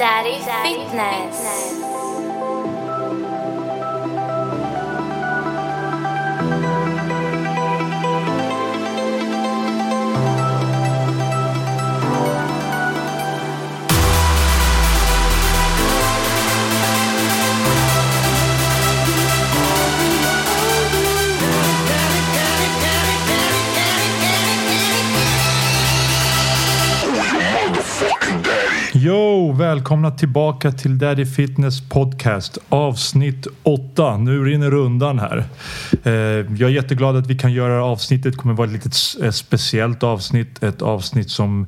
Daddy, Fitness. Yo, välkomna tillbaka till Daddy Fitness Podcast avsnitt 8. Nu rinner rundan här. Eh, jag är jätteglad att vi kan göra det här avsnittet. Det kommer vara ett litet eh, speciellt avsnitt. Ett avsnitt som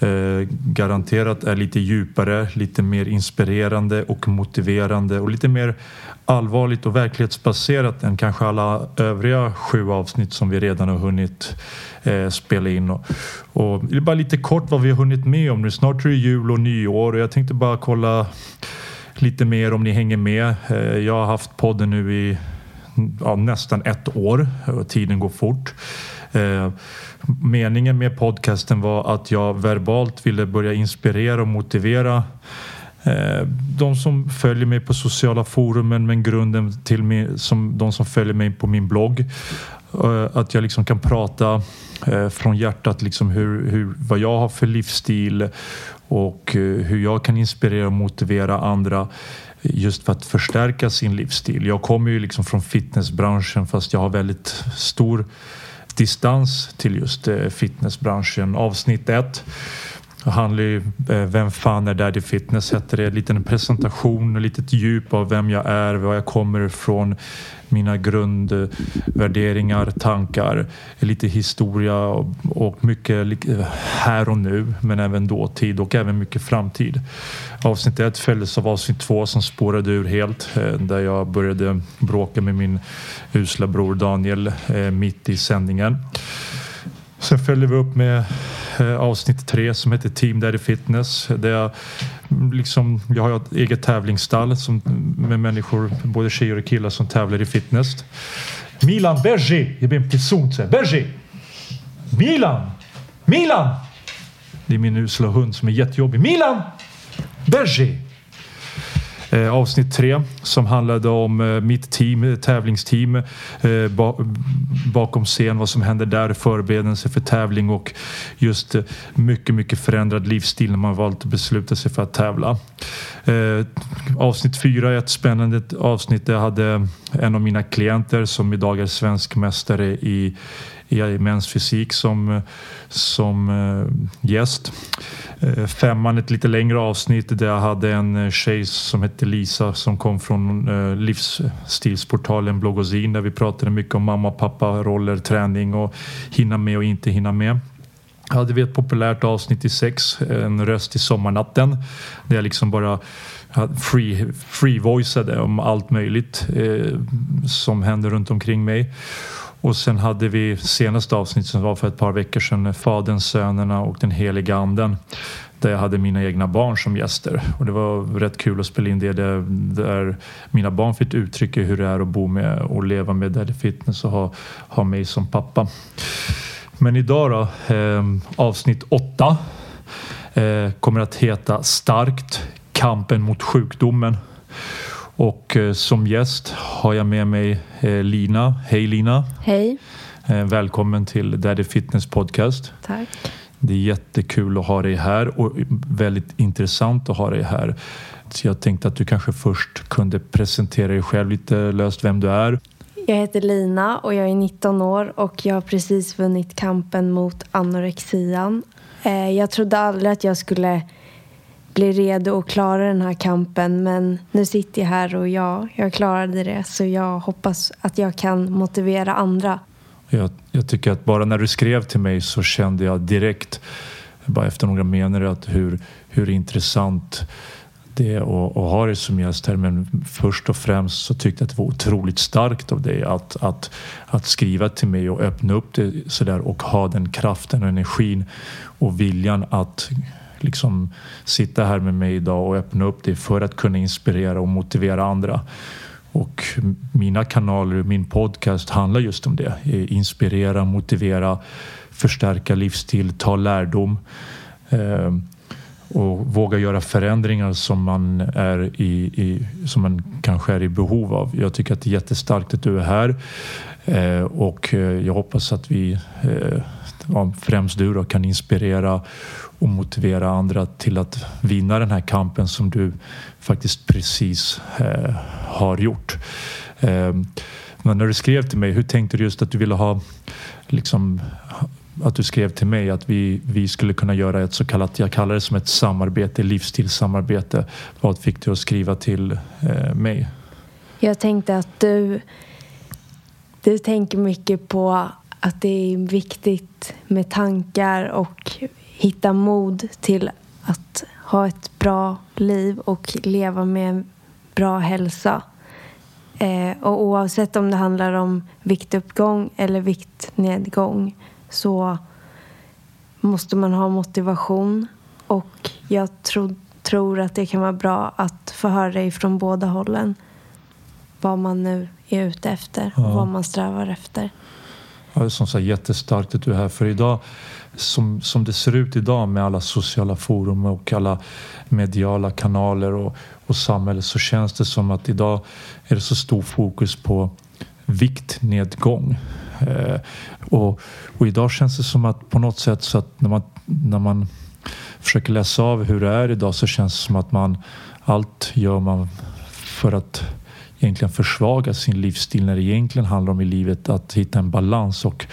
eh, garanterat är lite djupare, lite mer inspirerande och motiverande och lite mer allvarligt och verklighetsbaserat än kanske alla övriga sju avsnitt som vi redan har hunnit eh, spela in. Och, och det är bara lite kort vad vi har hunnit med om nu. Snart är det jul och nyår och jag tänkte bara kolla lite mer om ni hänger med. Eh, jag har haft podden nu i ja, nästan ett år och tiden går fort. Eh, meningen med podcasten var att jag verbalt ville börja inspirera och motivera eh, de som följer mig på sociala forumen men grunden till mig, som de som följer mig på min blogg. Eh, Att jag liksom kan prata eh, från hjärtat liksom hur, hur, vad jag har för livsstil och eh, hur jag kan inspirera och motivera andra just för att förstärka sin livsstil. Jag kommer ju liksom från fitnessbranschen fast jag har väldigt stor distans till just eh, fitnessbranschen. Avsnitt det handlar ju eh, Vem fan är Daddy Fitness? heter det. En liten presentation, ett litet djup av vem jag är, var jag kommer ifrån, mina grundvärderingar, tankar, lite historia och, mycket här och nu men även dåtid och även mycket framtid. Avsnitt ett följdes av avsnitt två som spårade ur helt eh, där jag började bråka med min usla bror Daniel eh, mitt i sändningen. Sen följde vi upp med Eh, avsnitt tre som heter Team Daddy Fitness. Där jag, liksom, jag har ett eget tävlingsstall som, med människor, både tjejer och killar som tävlar i fitness. Milan Bergi, jag ber till Sunce. Bergi! Milan! Milan! Det är min usla hund som är jättejobbig. Milan! Bergi! Eh, avsnitt tre som handlade om eh, mitt team, eh, tävlingsteam eh, ba bakom scen, vad som händer där, förberedelse för tävling och just eh, mycket, mycket förändrad livsstil när man valt att besluta sig för att tävla. Eh, avsnitt fyra är ett spännande avsnitt där jag hade en av mina klienter som idag är svensk mästare i i mäns fysik som, som eh, gäst. Eh, femman ett lite längre avsnitt där jag hade en eh, tjej som hette Lisa som kom från eh, livsstilsportalen Blogozin där vi pratade mycket om mamma, pappa, roller, träning och hinna med och inte hinna med. Hade vi ett populärt avsnitt i sex, En röst i sommarnatten. Där jag liksom bara free, free-voiceade om allt möjligt eh, som händer runt omkring mig. Och sen hade vi senaste avsnittet som var för ett par veckor sedan Fadern, Sönerna och den heliga anden. Där jag hade mina egna barn som gäster. Och det var rätt kul att spela in det där, där mina barn fick uttrycka hur det är att bo med och leva med Daddy Fitness och ha, ha mig som pappa. Men idag då, eh, avsnitt åtta eh, kommer att heta Starkt kampen mot sjukdomen. Och eh, som gäst har jag med mig eh, Lina. Hej Lina! Hej. Eh, välkommen till Daddy Fitness Podcast. Tack. Det är jättekul att ha dig här och väldigt intressant att ha dig här. Så jag tänkte att du kanske först kunde presentera dig själv lite löst, vem du är. Jag heter Lina och jag är 19 år och jag har precis vunnit kampen mot anorexian. Jag trodde aldrig att jag skulle bli redo och klara den här kampen men nu sitter jag här och ja, jag klarade det så jag hoppas att jag kan motivera andra. Jag, jag tycker att bara när du skrev till mig så kände jag direkt bara efter några meningar att hur, hur intressant det är att ha dig som gäst här. Men först och främst så tyckte jag att det var otroligt starkt av dig att, att, att skriva till mig och öppna upp det sådär och ha den kraften och energin och viljan att liksom sitta här med mig idag och öppna upp det för att kunna inspirera och motivera andra. Och mina kanaler, min podcast handlar just om det. Eh, inspirera, motivera, förstärka livsstil, ta lärdom. Eh, och våga göra förändringar som man, är i, i, som man kanske är i behov av. Jag tycker att det är jättestarkt att du är här eh, och eh, jag hoppas att vi, eh, främst du då, kan inspirera och motivera andra till att vinna den här kampen som du faktiskt precis eh, har gjort. Eh, men när du skrev till mig, hur tänkte du just att du ville ha liksom att du skrev till mig att vi, vi skulle kunna göra ett så kallat, jag kallar det som ett samarbete, livsstilssamarbete. Vad fick du att skriva till eh, mig? Jag tänkte att du, du tänker mycket på att det är viktigt med tankar och hitta mod till att ha ett bra liv och leva med en bra hälsa. Eh, och oavsett om det handlar om viktuppgång eller viktnedgång så måste man ha motivation. Och jag tro, tror att det kan vara bra att få höra det från båda hållen. Vad man nu är ute efter och vad man strävar efter. Ja, det är som sagt jättestarkt att du är här. För idag, som, som det ser ut idag med alla sociala forum och alla mediala kanaler och, och samhället så känns det som att idag är det så stor fokus på viktnedgång. Eh, och, och idag känns det som att på något sätt så att när man, när man försöker läsa av hur det är idag så känns det som att man allt gör man för att egentligen försvaga sin livsstil när det egentligen handlar om i livet att hitta en balans och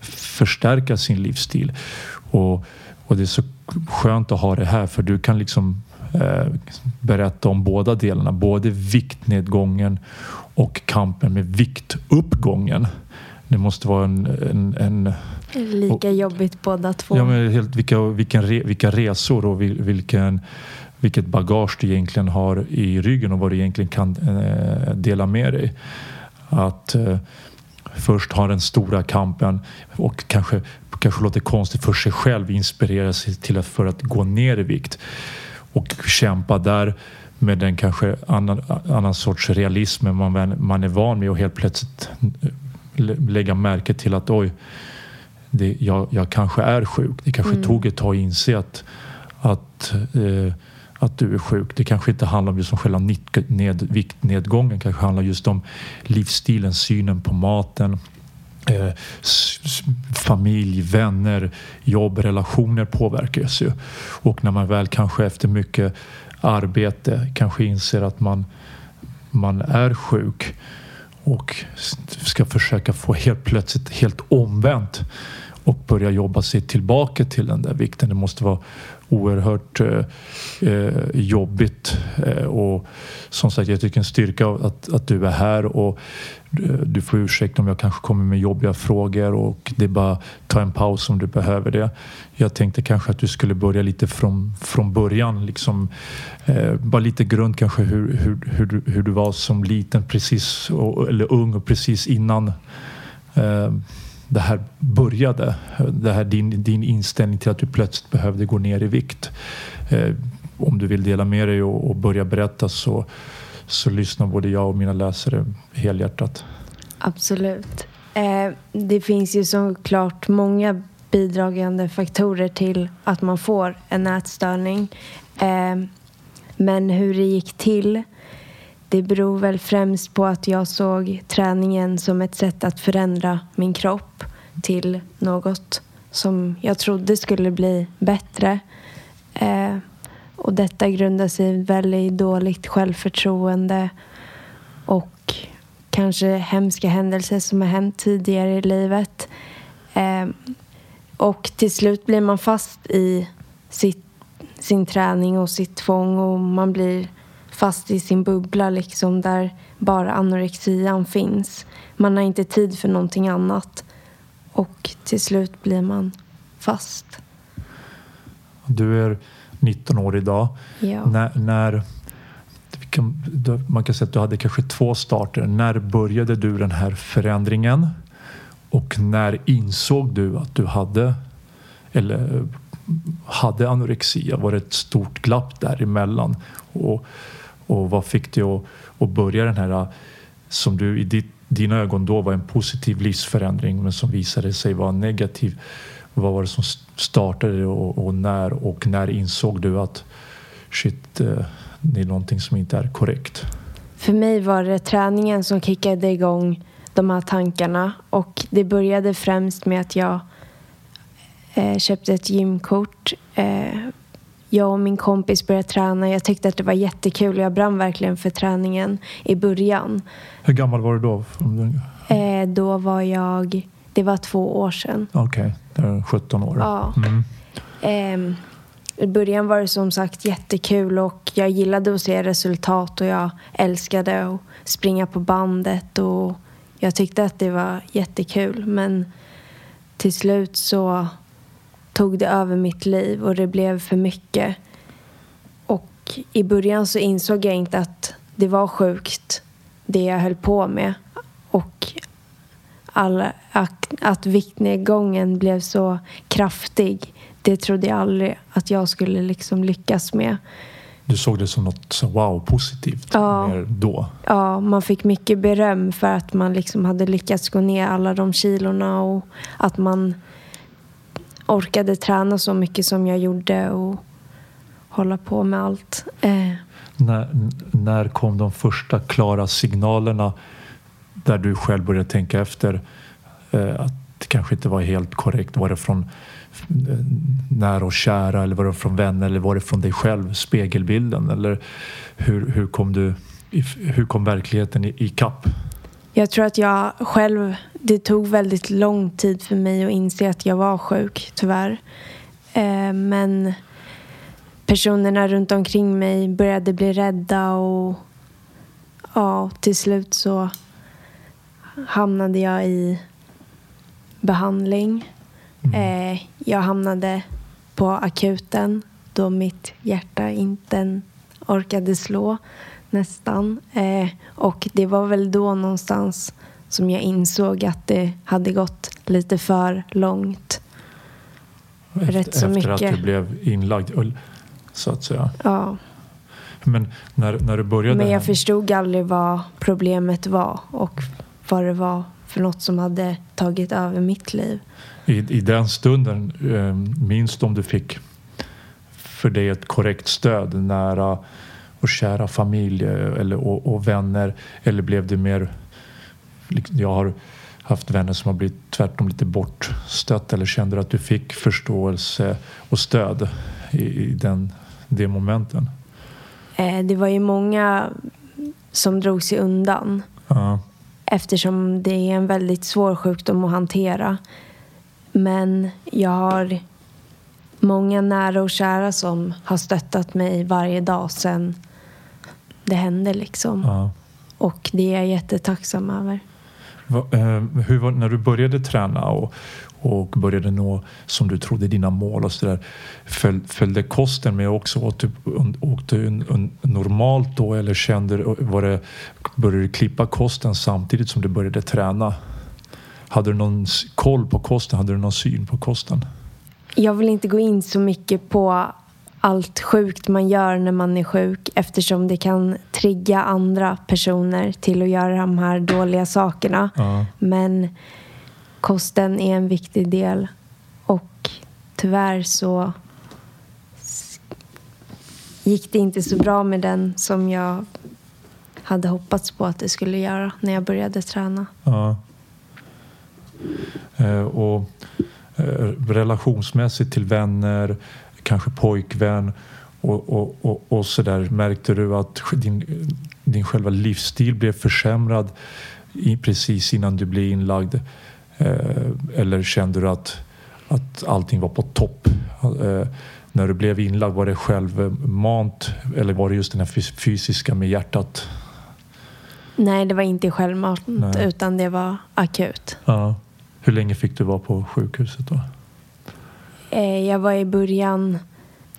förstärka sin livsstil. Och, och det är så skönt att ha det här för du kan liksom eh, berätta om båda delarna. Både viktnedgången och kampen med viktuppgången. Det måste vara en... en, en Lika och, jobbigt båda två. Ja, men helt, vilka, vilken re, vilka resor och vilken, vilket bagage du egentligen har i ryggen och vad du egentligen kan eh, dela med dig. Att eh, först ha den stora kampen och kanske, kanske låter konstigt för sig själv inspirera sig till att, för att gå ner i vikt och kämpa där med den kanske annan, annan sorts realism man, man är van med och helt plötsligt lägga märke till att oj, det, jag, jag kanske är sjuk. Det kanske mm. tog ett tag att inse att, att, eh, att du är sjuk. Det kanske inte handlar om just om själva ned, viktnedgången. Det kanske handlar just om livsstilen, synen på maten. Eh, familj, vänner, jobb, relationer påverkas ju. Och när man väl kanske efter mycket arbete kanske inser att man, man är sjuk och ska försöka få helt plötsligt helt omvänt och börja jobba sig tillbaka till den där vikten. Det måste vara oerhört eh, eh, jobbigt eh, och som sagt jag tycker en styrka att, att du är här och eh, du får ursäkta om jag kanske kommer med jobbiga frågor och det är bara ta en paus om du behöver det. Jag tänkte kanske att du skulle börja lite från, från början, liksom, eh, bara lite grund kanske hur, hur, hur, du, hur du var som liten precis eller ung och precis innan eh, det här började. Det här, din, din inställning till att du plötsligt behövde gå ner i vikt. Eh, om du vill dela med dig och, och, börja berätta så, så lyssnar både jag och mina läsare helhjärtat. Absolut. Eh, det finns ju såklart många bidragande faktorer till att man får en ätstörning. Eh, men hur det gick till det beror väl främst på att jag såg träningen som ett sätt att förändra min kropp till något som jag trodde skulle bli bättre. Eh, och detta grundar sig i väldigt dåligt självförtroende och kanske hemska händelser som har hänt tidigare i livet. Eh, och till slut blir man fast i sitt, sin träning och sitt tvång och man blir fast i sin bubbla liksom där bara anorexian finns. Man har inte tid för någonting annat och till slut blir man fast. Du är 19 år idag. Ja. När, när, man kan säga att du hade kanske två starter. När började du den här förändringen? Och när insåg du att du hade eller hade anorexia? Var det ett stort glapp däremellan? Och, och vad fick dig att, att börja den här som du i ditt, dina ögon då var en positiv livsförändring men som visade sig vara negativ? Vad var det som startade och, och när och när insåg du att shit, eh, det är någonting som inte är korrekt? För mig var det träningen som kickade igång de här tankarna och det började främst med att jag eh, köpte ett gymkort. Eh, jag och min kompis började träna. Jag tyckte att det var jättekul. Jag brann verkligen för träningen i början. Hur gammal var du då? Eh, då var jag... Det var två år sedan. Okej, okay. 17 år. Ja. Mm. Eh, I början var det som sagt jättekul och jag gillade att se resultat och jag älskade att springa på bandet och jag tyckte att det var jättekul. Men till slut så tog det över mitt liv och det blev för mycket. Och i början så insåg jag inte att det var sjukt det jag höll på med. Och alla, att viktnedgången blev så kraftig, det trodde jag aldrig att jag skulle liksom lyckas med. Du såg det som något så wow, positivt ja, då? Ja, man fick mycket beröm för att man liksom hade lyckats gå ner alla de kilorna och att man orkade träna så mycket som jag gjorde och hålla på med allt. Eh. När, när kom de första klara signalerna där du själv började tänka efter eh, att det kanske inte var helt korrekt? Var det från eh, nära och kära eller var det från vänner eller var det från dig själv, spegelbilden? Eller hur, hur, kom, du, hur kom verkligheten i, i kapp? Jag tror att jag själv, det tog väldigt lång tid för mig att inse att jag var sjuk, tyvärr. Eh, men personerna runt omkring mig började bli rädda och ja, till slut så hamnade jag i behandling. Mm. Eh, jag hamnade på akuten då mitt hjärta inte orkade slå nästan. Eh, och det var väl då någonstans som jag insåg att det hade gått lite för långt. Efter, Rätt så efter mycket. att du blev inlagd, så att säga. Ja. Men när, när du började... Men jag förstod aldrig vad problemet var och vad det var för något som hade tagit över mitt liv. I, i den stunden, eh, minns du om du fick för dig ett korrekt stöd nära och kära familj eller, och, och, vänner? Eller blev det mer... Jag har haft vänner som har blivit tvärtom lite bortstött eller kände att du fick förståelse och stöd i, i den, de momenten? Eh, det var ju många som drog sig undan. Ja. Eftersom det är en väldigt svår sjukdom att hantera. Men jag har många nära och kära som har stöttat mig varje dag sedan det hände liksom. Ja. Och det är jag jättetacksam över. Va, eh, hur var, när du började träna och, och började nå som du trodde dina mål och sådär. Föl, följde kosten med också? Åt du, åkte du normalt då eller kände var det, började du klippa kosten samtidigt som du började träna? Hade du någon koll på kosten? Hade du någon syn på kosten? Jag vill inte gå in så mycket på allt sjukt man gör när man är sjuk eftersom det kan trigga andra personer till att göra de här dåliga sakerna. Ja. Men kosten är en viktig del och tyvärr så gick det inte så bra med den som jag hade hoppats på att det skulle göra när jag började träna. Ja. Eh, och eh, relationsmässigt till vänner, kanske pojkvän och, och, och, och så där. Märkte du att din, din själva livsstil blev försämrad i, precis innan du blev inlagd? Eh, eller kände du att, att allting var på topp? Eh, när du blev inlagd, var det självmant eller var det just den här fysiska med hjärtat? Nej, det var inte självmant Nej. utan det var akut. Ja. Hur länge fick du vara på sjukhuset då? Eh, jag var i början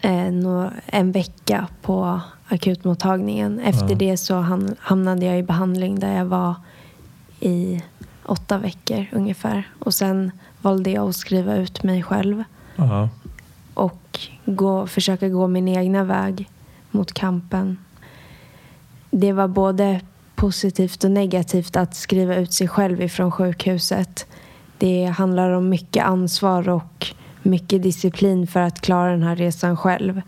eh, en vecka på akutmottagningen. Efter Ja. det så hamnade jag i behandling där jag var i åtta veckor ungefär. Och sen valde jag att skriva ut mig själv Ja. och gå, försöka gå min egna väg mot kampen. Det var både positivt och negativt att skriva ut sig själv ifrån sjukhuset. Det handlar om mycket ansvar och mycket disciplin för att klara den här resan själv.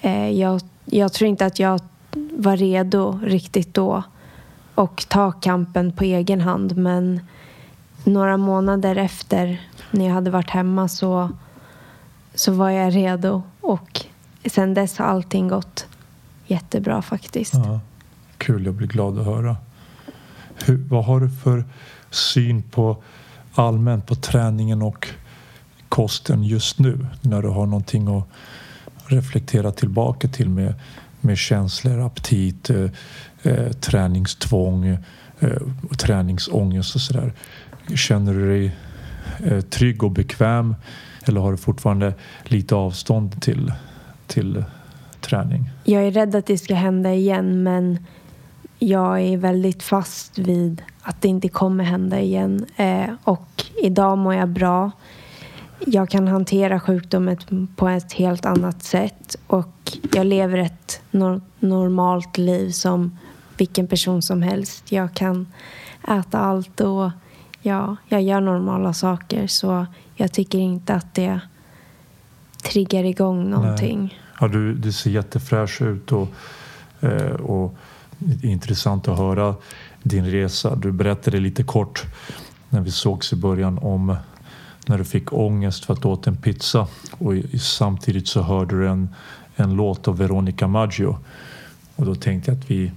Eh, jag, jag tror inte att jag var redo riktigt då och ta kampen på egen hand men några månader efter när jag hade varit hemma så så var jag redo och sen dess har allting gått jättebra faktiskt. Ja. Kul, jag blir glad att höra. Hur, vad har du för syn på allmänt på träningen och kosten just nu när du har någonting att reflektera tillbaka till med, med känslor, aptit, eh, eh träningstvång, eh, träningsångest och sådär. Känner du dig eh, trygg och bekväm eller har du fortfarande lite avstånd till, till träning? Jag är rädd att det ska hända igen men jag är väldigt fast vid att det inte kommer hända igen. Eh, och idag mår jag bra. Jag kan hantera sjukdomen på ett helt annat sätt och jag lever ett nor- normalt liv som vilken person som helst. Jag kan äta allt och ja, jag gör normala saker så jag tycker inte att det triggar igång någonting. Ja, du, du ser jättefräsch ut och, eh, och intressant att höra din resa. Du berättade lite kort när vi sågs i början om när du fick ångest för att du åt en pizza och samtidigt så hörde du en, en låt av Veronica Maggio och då tänkte jag att vi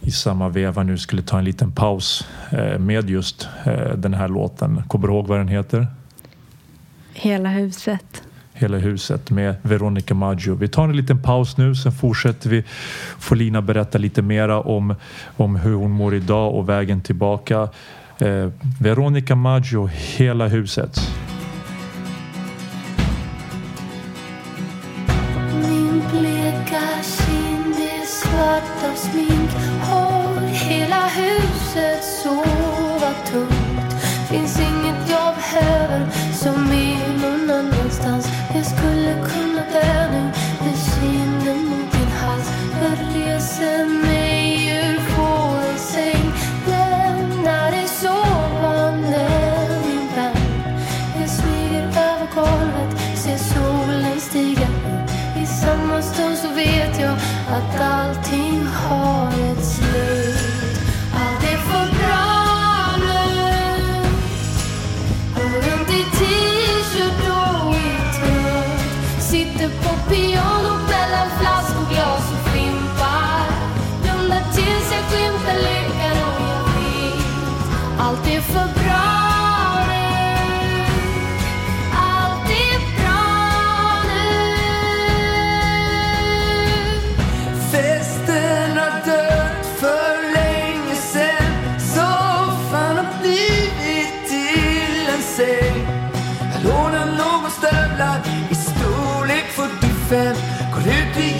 i samma veva nu skulle ta en liten paus eh, med just eh, den här låten. Kommer du ihåg vad den heter? Hela huset. Hela huset med Veronica Maggio. Vi tar en liten paus nu, sen fortsätter vi. Får Lina berätta lite mera om, om hur hon mår idag och vägen tillbaka. Eh, Veronica Maggio, Hela huset. Går ut igenom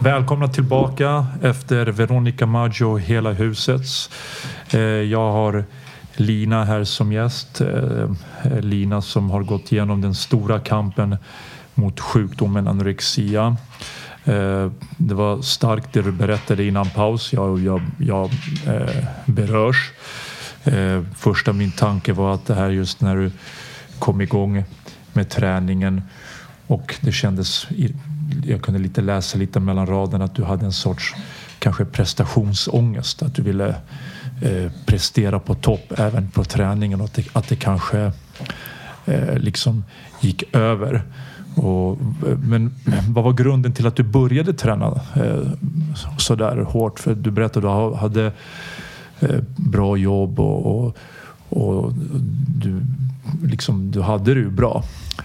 Välkomna tillbaka efter Veronica Maggio Hela husets. Eh, jag har Lina här som gäst. Eh, eh, Lina som har gått igenom den stora kampen mot sjukdomen anorexia. Det var starkt det du berättade innan paus. Jag, jag, jag berörs. Första min tanke var att det här just när du kom igång med träningen och det kändes, jag kunde lite läsa lite mellan raderna att du hade en sorts kanske prestationsångest. Att du ville eh, prestera på topp även på träningen och att det, att det kanske eh, liksom gick över. Och, eh, men vad var grunden till att du började träna eh, sådär hårt? För du berättade att du hade eh, bra jobb och, och, och du, liksom, du hade det ju bra.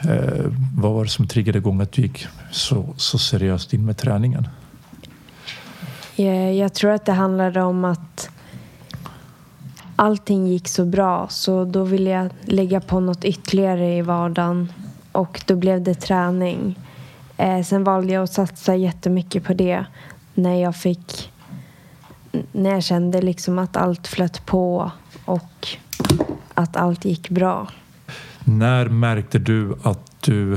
Eh, vad var det som triggade igång att du gick så, så seriöst in med träningen? Eh, jag tror att det handlade om att allting gick så bra så då ville jag lägga på något ytterligare i vardagen och då blev det träning. Eh, sen valde jag att satsa jättemycket på det när jag fick när jag kände liksom att allt flöt på och att allt gick bra. När märkte du att du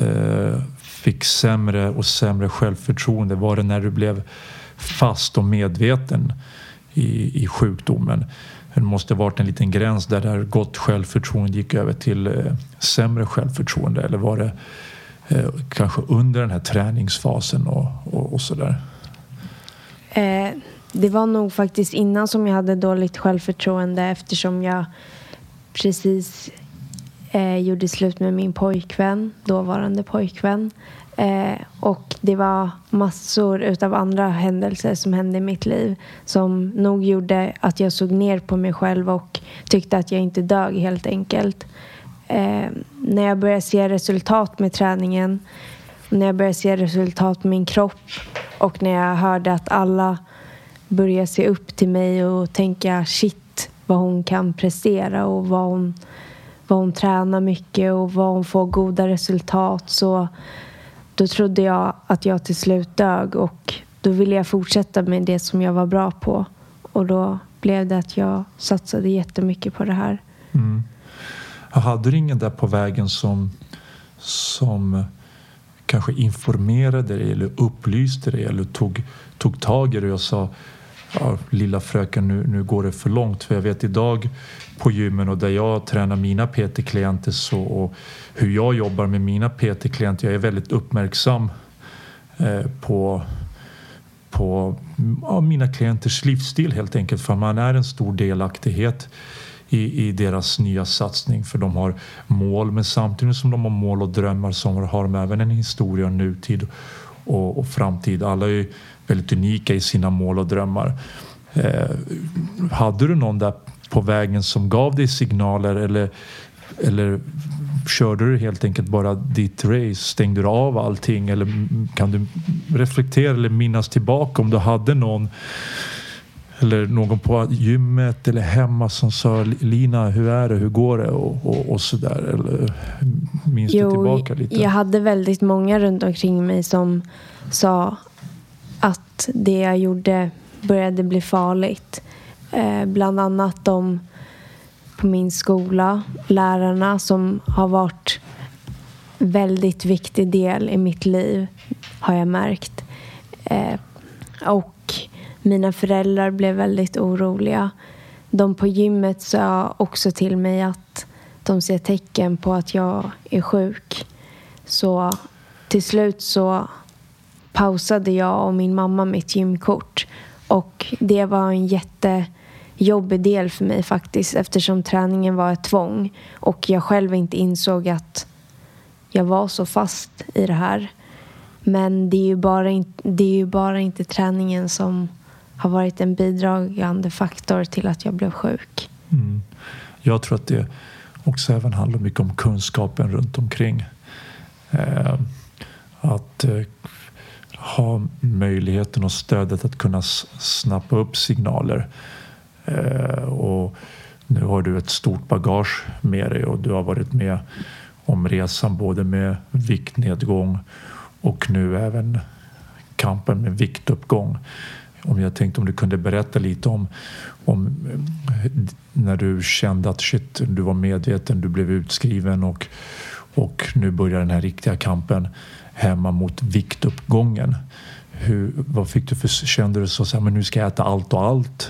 eh, fick sämre och sämre självförtroende? Var det när du blev fast och medveten i, i sjukdomen? Det måste ha varit en liten gräns där, där gott självförtroende gick över till eh, sämre självförtroende. Eller var det eh, kanske under den här träningsfasen och, och, och sådär? Det var nog faktiskt innan som jag hade dåligt självförtroende eftersom jag precis eh, gjorde slut med min pojkvän, dåvarande pojkvän. Eh, och det var massor utav andra händelser som hände i mitt liv som nog gjorde att jag såg ner på mig själv och tyckte att jag inte dög helt enkelt. Eh, när jag började se resultat med träningen när jag började se resultat med min kropp och när jag hörde att alla börja se upp till mig och tänka shit vad hon kan prestera och vad hon, vad hon tränar mycket och vad hon får goda resultat så då trodde jag att jag till slut dög och då ville jag fortsätta med det som jag var bra på och då blev det att jag satsade jättemycket på det här. Mm. hade du ingen där på vägen som, som kanske informerade dig eller upplyste dig eller tog, tog tag i dig och sa ja, lilla fröken nu, nu går det för långt. För jag vet idag på gymmen och där jag tränar mina PT-klienter så, och hur jag jobbar med mina PT-klienter. Jag är väldigt uppmärksam eh, på på ja, mina klienters livsstil helt enkelt för man är en stor delaktighet i, i deras nya satsning för de har mål men samtidigt som de har mål och drömmar så har de även en historia, nutid och, och framtid. Alla är väldigt unika i sina mål och drömmar. Eh, hade du någon där på vägen som gav dig signaler eller, eller körde du helt enkelt bara ditt race? Stängde du av allting eller kan du reflektera eller minnas tillbaka om du hade någon eller någon på gymmet eller hemma som sa Lina, hur är det, hur går det och, och, och sådär? Eller minns jo, du tillbaka lite? Jag hade väldigt många runt omkring mig som sa att det jag gjorde började bli farligt. Eh, bland annat de på min skola, lärarna som har varit väldigt viktig del i mitt liv har jag märkt. Eh, och mina föräldrar blev väldigt oroliga. De på gymmet sa också till mig att de ser tecken på att jag är sjuk. Så till slut så pausade jag och min mamma mitt gymkort. Och det var en jättejobbig del för mig faktiskt eftersom träningen var ett tvång och jag själv inte insåg att jag var så fast i det här. Men det är ju bara, in, det är ju bara inte träningen som har varit en bidragande faktor till att jag blev sjuk. Mm. Jag tror att det också även handlar mycket om kunskapen runt omkring. Eh, att eh, ha möjligheten och stödet att kunna snappa upp signaler. Eh, och nu har du ett stort bagage med dig och du har varit med om resan både med viktnedgång och nu även kampen med viktuppgång. Om jag tänkte om du kunde berätta lite om, om eh, när du kände att shit, du var medveten, du blev utskriven och, och nu börjar den här riktiga kampen hemma mot viktuppgången. Hur, vad fick du för, kände du så, här, men nu ska jag äta allt och allt?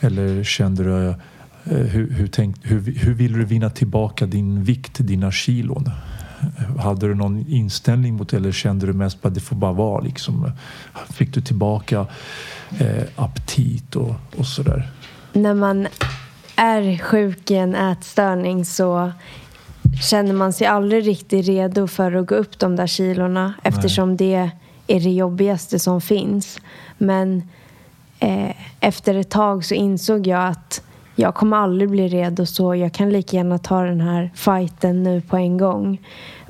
Eller kände du, eh, hur, hur, tänk, hur, hur ville du vinna tillbaka din vikt, dina kilon? Hade du någon inställning mot det eller kände du mest att det får bara vara liksom? Fick du tillbaka eh, aptit och, och sådär? När man är sjuk i en ätstörning så känner man sig aldrig riktigt redo för att gå upp de där kilorna eftersom det är det jobbigaste som finns. Men eh, efter ett tag så insåg jag att jag kommer aldrig bli redo så jag kan lika gärna ta den här fighten nu på en gång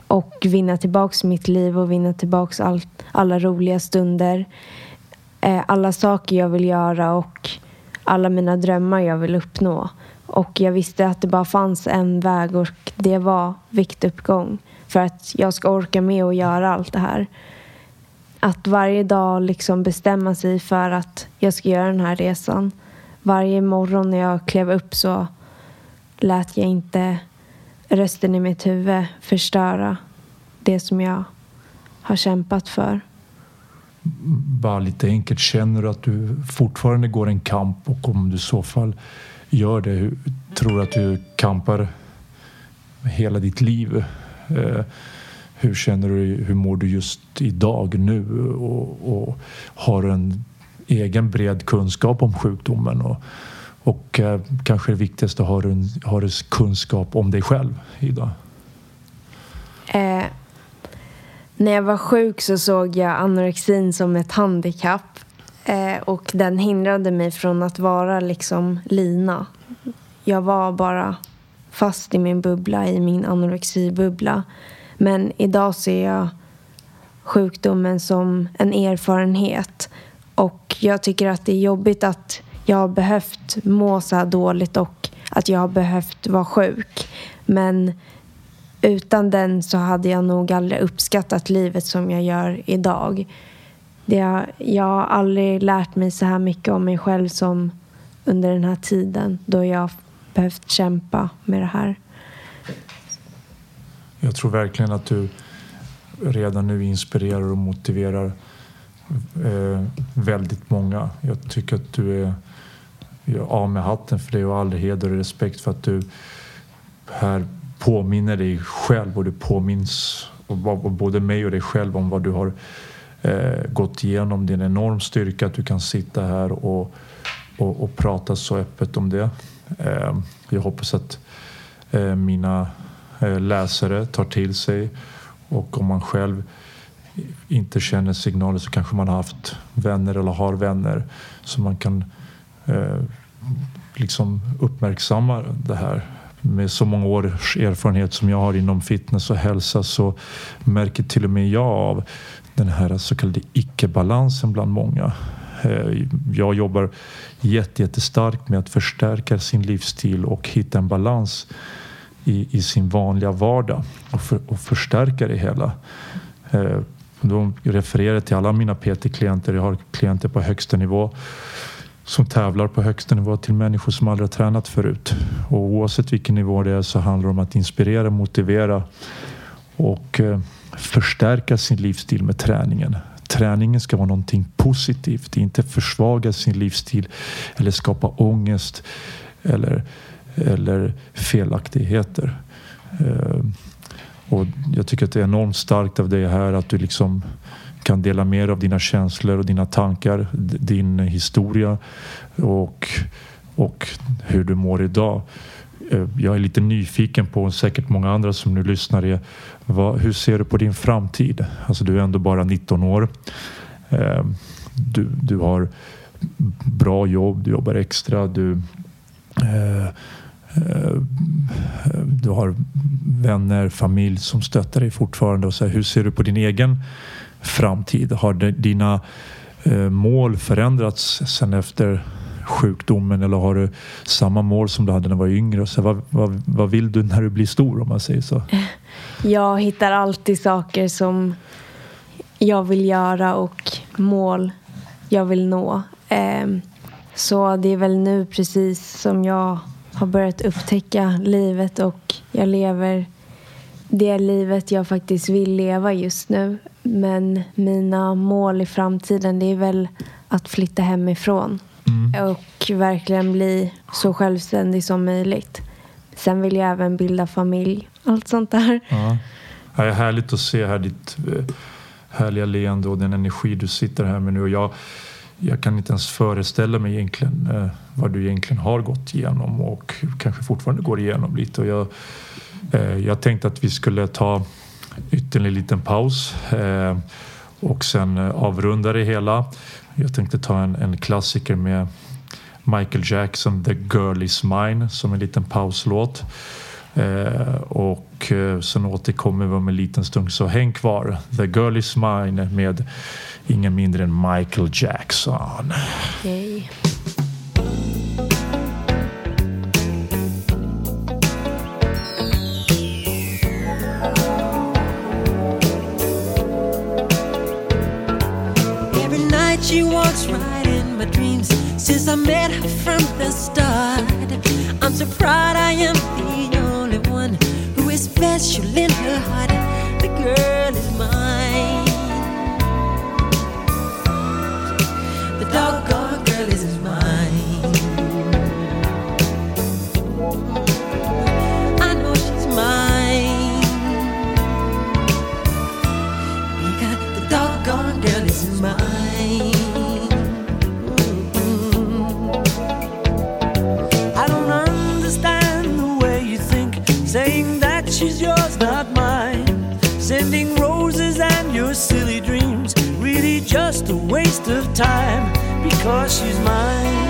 och vinna tillbaks mitt liv och vinna tillbaks all, alla roliga stunder. Eh, alla saker jag vill göra och alla mina drömmar jag vill uppnå. Och jag visste att det bara fanns en väg och det var viktuppgång. För att jag ska orka med och göra allt det här. Att varje dag liksom bestämma sig för att jag ska göra den här resan. Varje morgon när jag klev upp så lät jag inte rösten i mitt huvud förstöra det som jag har kämpat för. Bara lite enkelt, känner du att du fortfarande går en kamp och om du i så fall gör det, hur, tror du att du kampar hela ditt liv? Eh, hur känner du, hur mår du just idag nu och, och har en egen bred kunskap om sjukdomen och, och eh, kanske det viktigaste, har du, en, har du kunskap om dig själv idag? Eh, när jag var sjuk så såg jag anorexin som ett handikapp eh, och den hindrade mig från att vara liksom Lina. Jag var bara fast i min bubbla, i min anorexibubbla. Men idag ser jag sjukdomen som en erfarenhet och jag tycker att det är jobbigt att jag har behövt må så här dåligt och att jag har behövt vara sjuk. Men utan den så hade jag nog aldrig uppskattat livet som jag gör idag. Det, jag har aldrig lärt mig så här mycket om mig själv som under den här tiden då jag behövt kämpa med det här. Jag tror verkligen att du redan nu inspirerar och motiverar eh, väldigt många. Jag tycker att du är jag av med hatten för det och all heder och respekt för att du här påminner dig själv och du påminns och både mig och dig själv om vad du har eh, Eh, gått igenom. Det är en enorm styrka att du kan sitta här och, och, och prata så öppet om det. Eh, jag hoppas att eh, mina eh, läsare tar till sig och om man själv inte känner signaler så kanske man har haft vänner eller har vänner så man kan eh, liksom uppmärksamma det här. Med så många års erfarenhet som jag har inom fitness och hälsa så märker till och med jag av den här så kallade icke-balansen bland många. Eh, jag jobbar jättestarkt med att förstärka sin livsstil och hitta en balans i, i sin vanliga vardag och, för, och förstärka det hela. De då refererar jag till alla mina PT-klienter. Jag har klienter på högsta nivå som tävlar på högsta nivå till människor som aldrig har tränat förut. Och oavsett vilken nivå det är så handlar det om att inspirera, motivera och eh, förstärka sin livsstil med träningen. Träningen ska vara någonting positivt, inte försvaga sin livsstil eller skapa ångest eller, eller felaktigheter. Eh, och jag tycker att det är enormt starkt av dig här att du liksom kan dela mer av dina känslor och dina tankar, din historia och, och hur du mår idag. Eh, jag är lite nyfiken på, och säkert många andra som nu lyssnar, är, vad, hur ser du på din framtid? Alltså du är ändå bara 19 år. Eh, du, du har bra jobb, du jobbar extra, du eh, eh, du har vänner, familj som stöttar dig fortfarande. Och så här, hur ser du på din egen framtid? Har dina eh, mål förändrats sen efter sjukdomen eller har du samma mål som du hade när du var yngre? Så vad, vad, vad vill du när du blir stor om man säger så? Jag hittar alltid saker som jag vill göra och mål jag vill nå. Ehm, så det är väl nu precis som jag har börjat upptäcka livet och jag lever det livet jag faktiskt vill leva just nu. Men mina mål i framtiden det är väl att flytta hemifrån. Mm. Och verkligen bli så självständig som möjligt. Sen vill jag även bilda familj. Allt sånt där. Ja. Det är härligt att se här ditt eh, härliga leende och den energi du sitter här med nu. Och jag, jag kan inte ens föreställa mig egentligen eh, vad du egentligen har gått igenom och kanske fortfarande går igenom lite. Och jag, eh, jag tänkte att vi skulle ta ytterligare en liten paus eh, och sen eh, avrunda det hela. Jag tänkte ta en, en klassiker med Michael Jackson, The Girl Is Mine som en liten pauslåt. Eh, och eh, sen återkommer vi om en liten stund så häng kvar. The Girl Is Mine med ingen mindre än Michael Jackson. Okay. She walks right in my dreams since I met her from the start. I'm so proud I am the only one who is special in her heart. The girl is mine. The doggone just a waste of time because she's mine.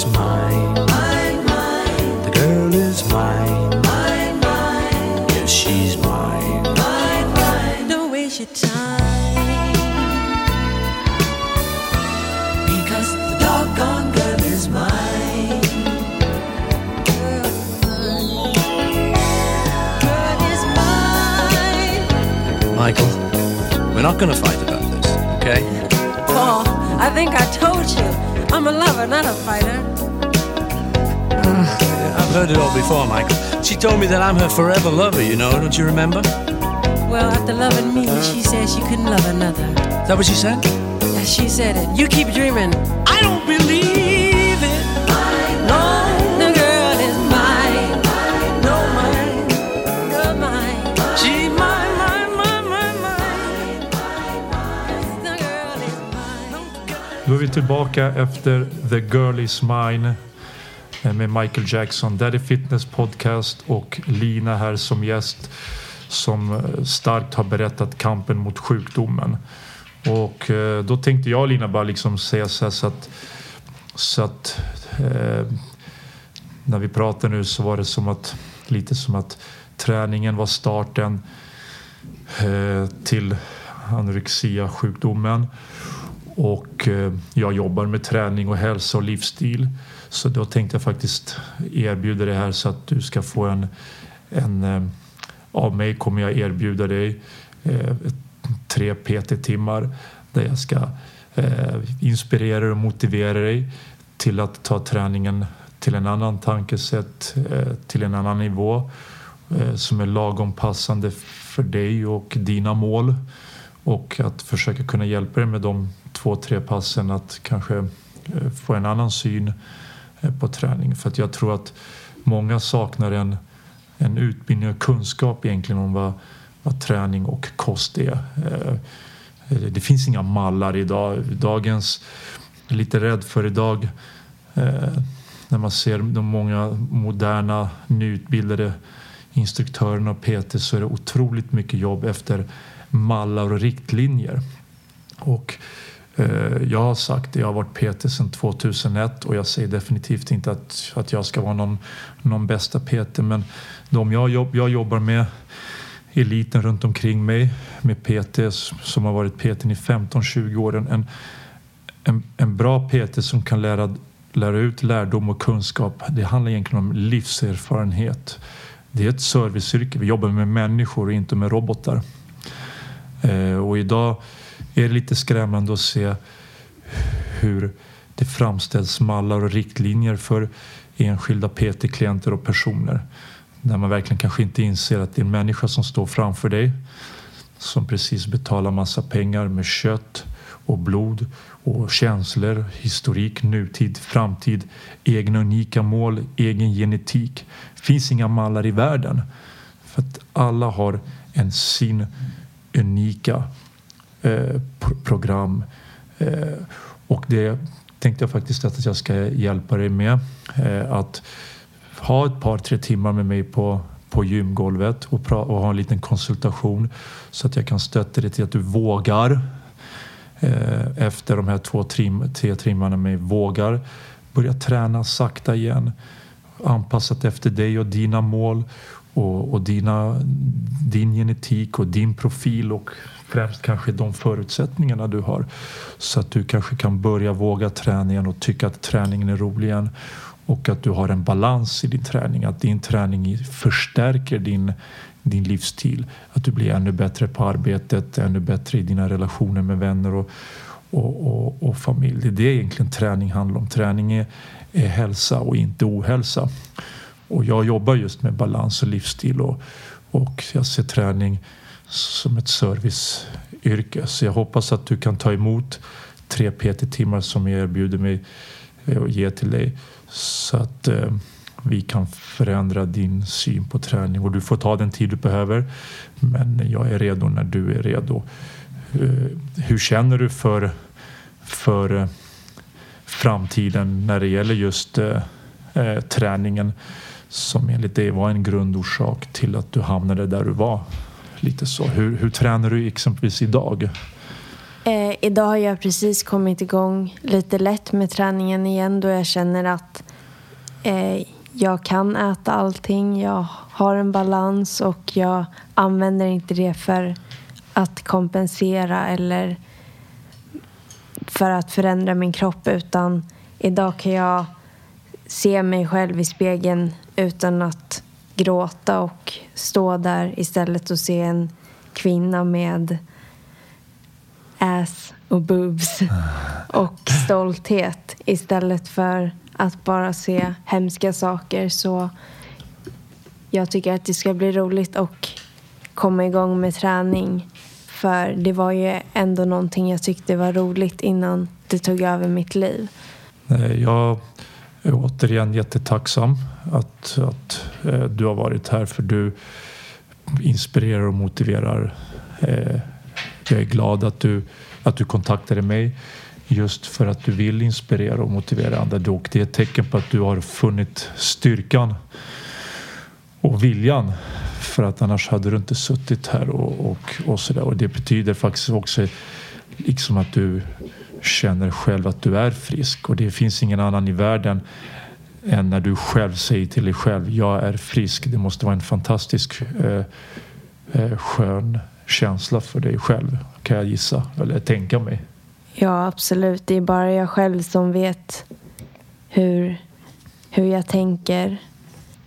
Yep, mine. Mine, mine. The girl is mine. Mine, mine. Yes, she's mine. Mine, mine. Don't waste your time. Because the doggone girl is mine. Girl is mine. Michael, we're not going to fight about this, okay? Paul, I think I told you. I'm a lover, not a fighter. I've heard it all before, Michael. She told me that I'm her forever lover, you know, don't you remember? Well, after loving me, she said she couldn't love another. Is that what she said? Yeah, she said it. You keep dreaming. I don't believe it. No, the girl is mine. No, mine. You're mine. She's mine, mine, mine, mine, mine. The girl is mine. Då är vi tillbaka efter The Girl Is Mine Eh, med Michael Jackson, Daddy Fitness Podcast och Lina här som gäst som eh, starkt har berättat kampen mot sjukdomen. Och eh, då tänkte jag Lina bara liksom säga så här så att, så att eh, när vi pratar nu så var det som att lite som att träningen var starten eh, till anorexia-sjukdomen. Och eh, jag jobbar med träning och hälsa och livsstil. Så då tänkte jag faktiskt erbjuda det här så att du ska få en, en eh, av mig kommer jag erbjuda dig eh, tre PT-timmar där jag ska eh, inspirera och motivera dig till att ta träningen till en annan tankesätt, eh, till en annan nivå eh, som är lagom passande för dig och dina mål. Och att försöka kunna hjälpa dig med de två, tre passen att kanske eh, få en annan syn Eh, på träning. För att jag tror att många saknar en, en utbildning och kunskap egentligen om vad, vad träning och kost är. Eh, eh, det finns inga mallar idag. Dagens, jag är lite rädd för idag när man ser de många moderna nyutbildade instruktörerna och PT så är det otroligt mycket jobb efter mallar och riktlinjer. Och Eh, jag har sagt det, jag har varit PT sedan 2001 och jag säger definitivt inte att, att jag ska vara någon, någon bästa PT men de jag, jobb, jag jobbar med eliten runt omkring mig med PT som har varit PT i 15-20 år. En, en, en bra PT som kan lära, lära ut lärdom och kunskap. Det handlar egentligen om livserfarenhet. Det är ett serviceyrke. Vi jobbar med människor och inte med robotar. Eh, och idag är det lite skrämmande att se hur det framställs mallar och riktlinjer för enskilda PT-klienter och personer. Där man verkligen kanske inte inser att det är en människa som står framför dig som precis betalar massa pengar med kött och blod och känslor, historik, nutid, framtid, egna unika mål, egen genetik. Det finns inga mallar i världen. För att alla har en sin unika eh, program. Eh, och det tänkte jag faktiskt att jag ska hjälpa dig med. Eh, att ha ett par, tre timmar med mig på, på gymgolvet och, och ha en liten konsultation så att jag kan stötta dig till att du vågar eh, efter de här två, trim, tre timmarna med vågar börja träna sakta igen anpassat efter dig och dina mål och, och dina, din genetik och din profil och främst kanske de förutsättningarna du har så att du kanske kan börja våga träningen och tycka att träningen är rolig igen och att du har en balans i din träning, att din träning förstärker din, din livsstil, att du blir ännu bättre på arbetet, ännu bättre i dina relationer med vänner och, och, och, och familj. Det är det egentligen träning handlar om. Träning är, är hälsa och inte ohälsa. Och jag jobbar just med balans och livsstil och, och jag ser träning som ett serviceyrke. Så jag hoppas att du kan ta emot tre PT-timmar som jag erbjuder mig eh, att ge till dig så att eh, vi kan förändra din syn på träning och du får ta den tid du behöver. Men jag är redo när du är redo. Eh, hur känner du för, för eh, framtiden när det gäller just eh, eh, träningen som enligt dig var en grundorsak till att du hamnade där du var? Lite så. Hur, hur tränar du exempelvis idag? Eh, idag har jag precis kommit igång lite lätt med träningen igen då jag känner att eh, jag kan äta allting. Jag har en balans och jag använder inte det för att kompensera eller för att förändra min kropp utan idag kan jag se mig själv i spegeln utan att gråta och stå där istället och se en kvinna med ass och boobs och stolthet istället för att bara se hemska saker. Så jag tycker att det ska bli roligt och komma igång med träning. För det var ju ändå någonting jag tyckte var roligt innan det tog över mitt liv. Eh, Jag är återigen jättetacksam att, att eh, du har varit här för du inspirerar och motiverar. Eh, jag är glad att du, att du kontaktade mig just för att du vill inspirera och motivera andra. Och det är ett tecken på att du har funnit styrkan och viljan för att annars hade du inte suttit här och, och, och sådär. Och det betyder faktiskt också liksom att du känner själv att du är frisk och det finns ingen annan i världen än när du själv säger till dig själv jag är frisk. Det måste vara en fantastisk eh, eh, skön känsla för dig själv kan jag gissa eller tänka mig. Ja, absolut. Det är bara jag själv som vet hur, hur jag tänker.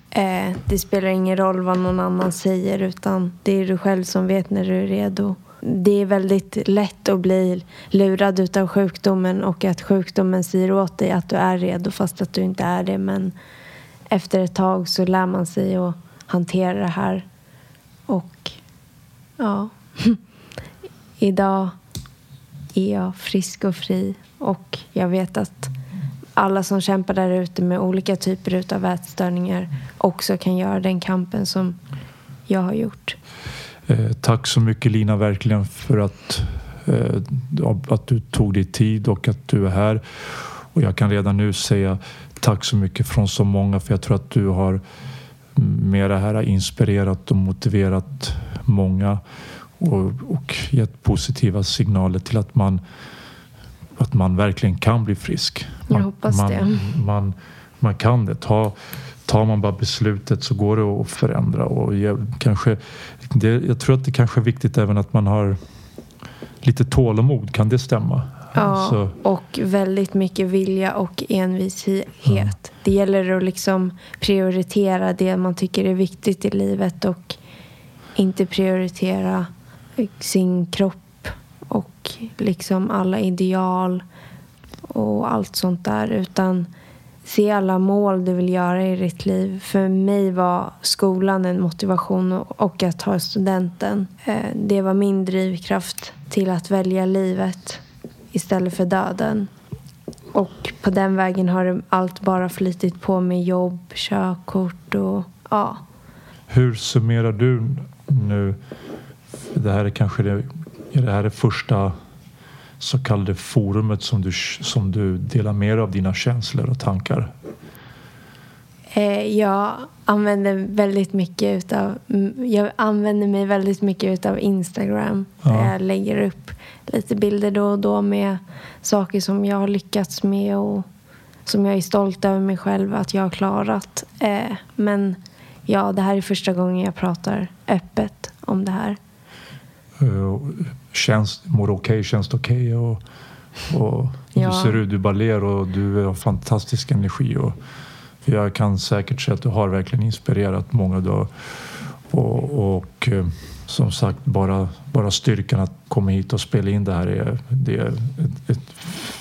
Eh, det spelar ingen roll vad någon annan säger utan det är du själv som vet när du är redo. Det är väldigt lätt att bli lurad utav sjukdomen och att sjukdomen säger åt dig att du är redo fast att du inte är det. Men efter ett tag så lär man sig att hantera det här. Och ja, idag är jag frisk och fri och jag vet att alla som kämpar där ute med olika typer av ätstörningar också kan göra den kampen som jag har gjort. Eh, tack så mycket Lina verkligen för att, eh, att du tog dig tid och att du är här. Och jag kan redan nu säga tack så mycket från så många för jag tror att du har med det här inspirerat och motiverat många och, och gett positiva signaler till att man att man verkligen kan bli frisk. Man, Jag hoppas man, det. Man, man kan det. Ta, tar man bara beslutet så går det att förändra. Och jag, kanske, det, jag tror att det kanske är viktigt även att man har lite tålamod. Kan det stämma? Ja, Så, och väldigt mycket vilja och envishet. Det gäller att liksom prioritera det man tycker är viktigt i livet och inte prioritera sin kropp och liksom alla ideal och allt sånt där. Utan se alla mål du vill göra i ditt liv. För mig var skolan en motivation och att ta studenten. Eh, det var min drivkraft till att välja livet istället för döden. Och på den vägen har allt bara flytit på med jobb, körkort och ja. hur summerar du nu? Det här är kanske det, är det här det första så kallade forumet som du, som du delar med dig av dina känslor och tankar. Eh, Jag använder väldigt mycket utav, jag använder mig väldigt mycket utav Instagram. Där Ja. jag lägger upp lite bilder då och då med saker som jag har lyckats med och som jag är stolt över mig själv att jag har klarat. Eh, Men ja, det här är första gången jag pratar öppet om det här. Känns, mår okej, känns det okej och, och Ja. du ser ut, du bara ler och du har fantastisk energi och jag kan säkert säga att du har verkligen inspirerat många då och, och eh, som sagt, bara, bara styrkan att komma hit och spela in det här är, det är ett, ett,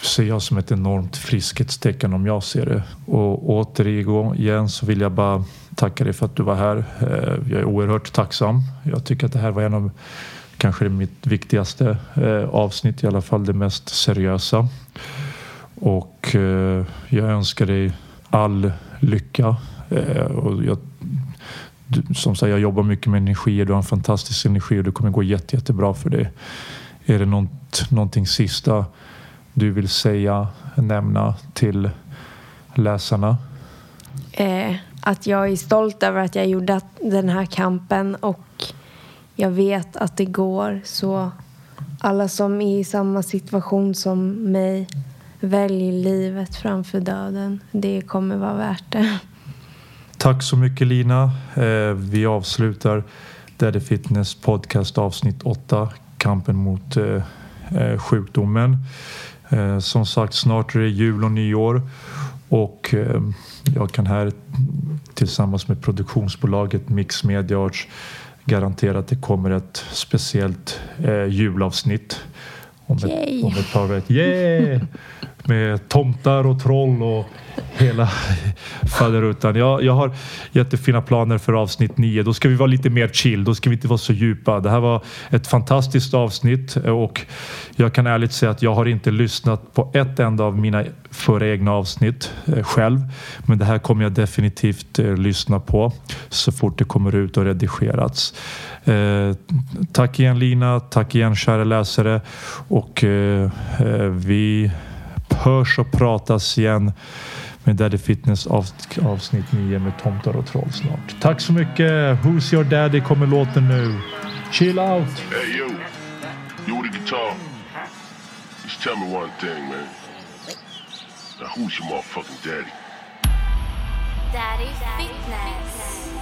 ser jag som ett enormt friskhetstecken om jag ser det. Och återigen så vill jag bara tacka dig för att du var här. Eh, jag är oerhört tacksam. Jag tycker att det här var en av kanske mitt viktigaste eh, avsnitt, i alla fall det mest seriösa. Och eh, jag önskar dig all lycka. Eh, och jag som sagt, jag jobbar mycket med energier. Du har en fantastisk energi och det kommer gå jätte, jättebra för dig. Är det något, någonting sista du vill säga, nämna till läsarna? Eh, att jag är stolt över att jag gjorde den här kampen och jag vet att det går. Så alla som är i samma situation som mig, välj livet framför döden. Det kommer vara värt det. Tack så mycket Lina. Eh, vi avslutar Daddy Fitness podcast avsnitt 8. Kampen mot eh, eh, sjukdomen. Som sagt, snart är det jul och nyår och jag kan här tillsammans med produktionsbolaget Mix Media Arts garantera att det kommer ett speciellt julavsnitt om ett, om ett par veckor. Yeah! Med tomtar och troll och hela faderuttan. Jag, jag har jättefina planer för avsnitt 9. Då ska vi vara lite mer chill. Då ska vi inte vara så djupa. Det här var ett fantastiskt avsnitt och jag kan ärligt säga att jag har inte lyssnat på ett enda av mina förra egna avsnitt eh, själv. Men det här kommer jag definitivt eh, lyssna på så fort det kommer ut och redigerats. Eh, tack igen Lina, tack igen kära läsare och eh, eh vi hörs och pratas igen med Daddy Fitness avsnitt 9 med tomtar och troll snart. Tack så mycket! Who's your daddy kommer låten nu. Chill out! Hey yo! You with the guitar? Just tell me one thing man. Now who's your motherfucking daddy? Daddy Fitness.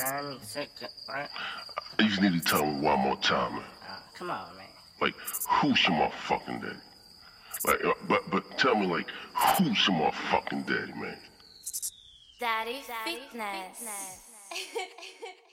Yo. kapitan, söka... What? I just need to tell him one more time, man. Come on, man. Like, who's your motherfucking daddy? Like, uh, but but tell me, like, who's your motherfucking daddy, man? Daddy, fitness.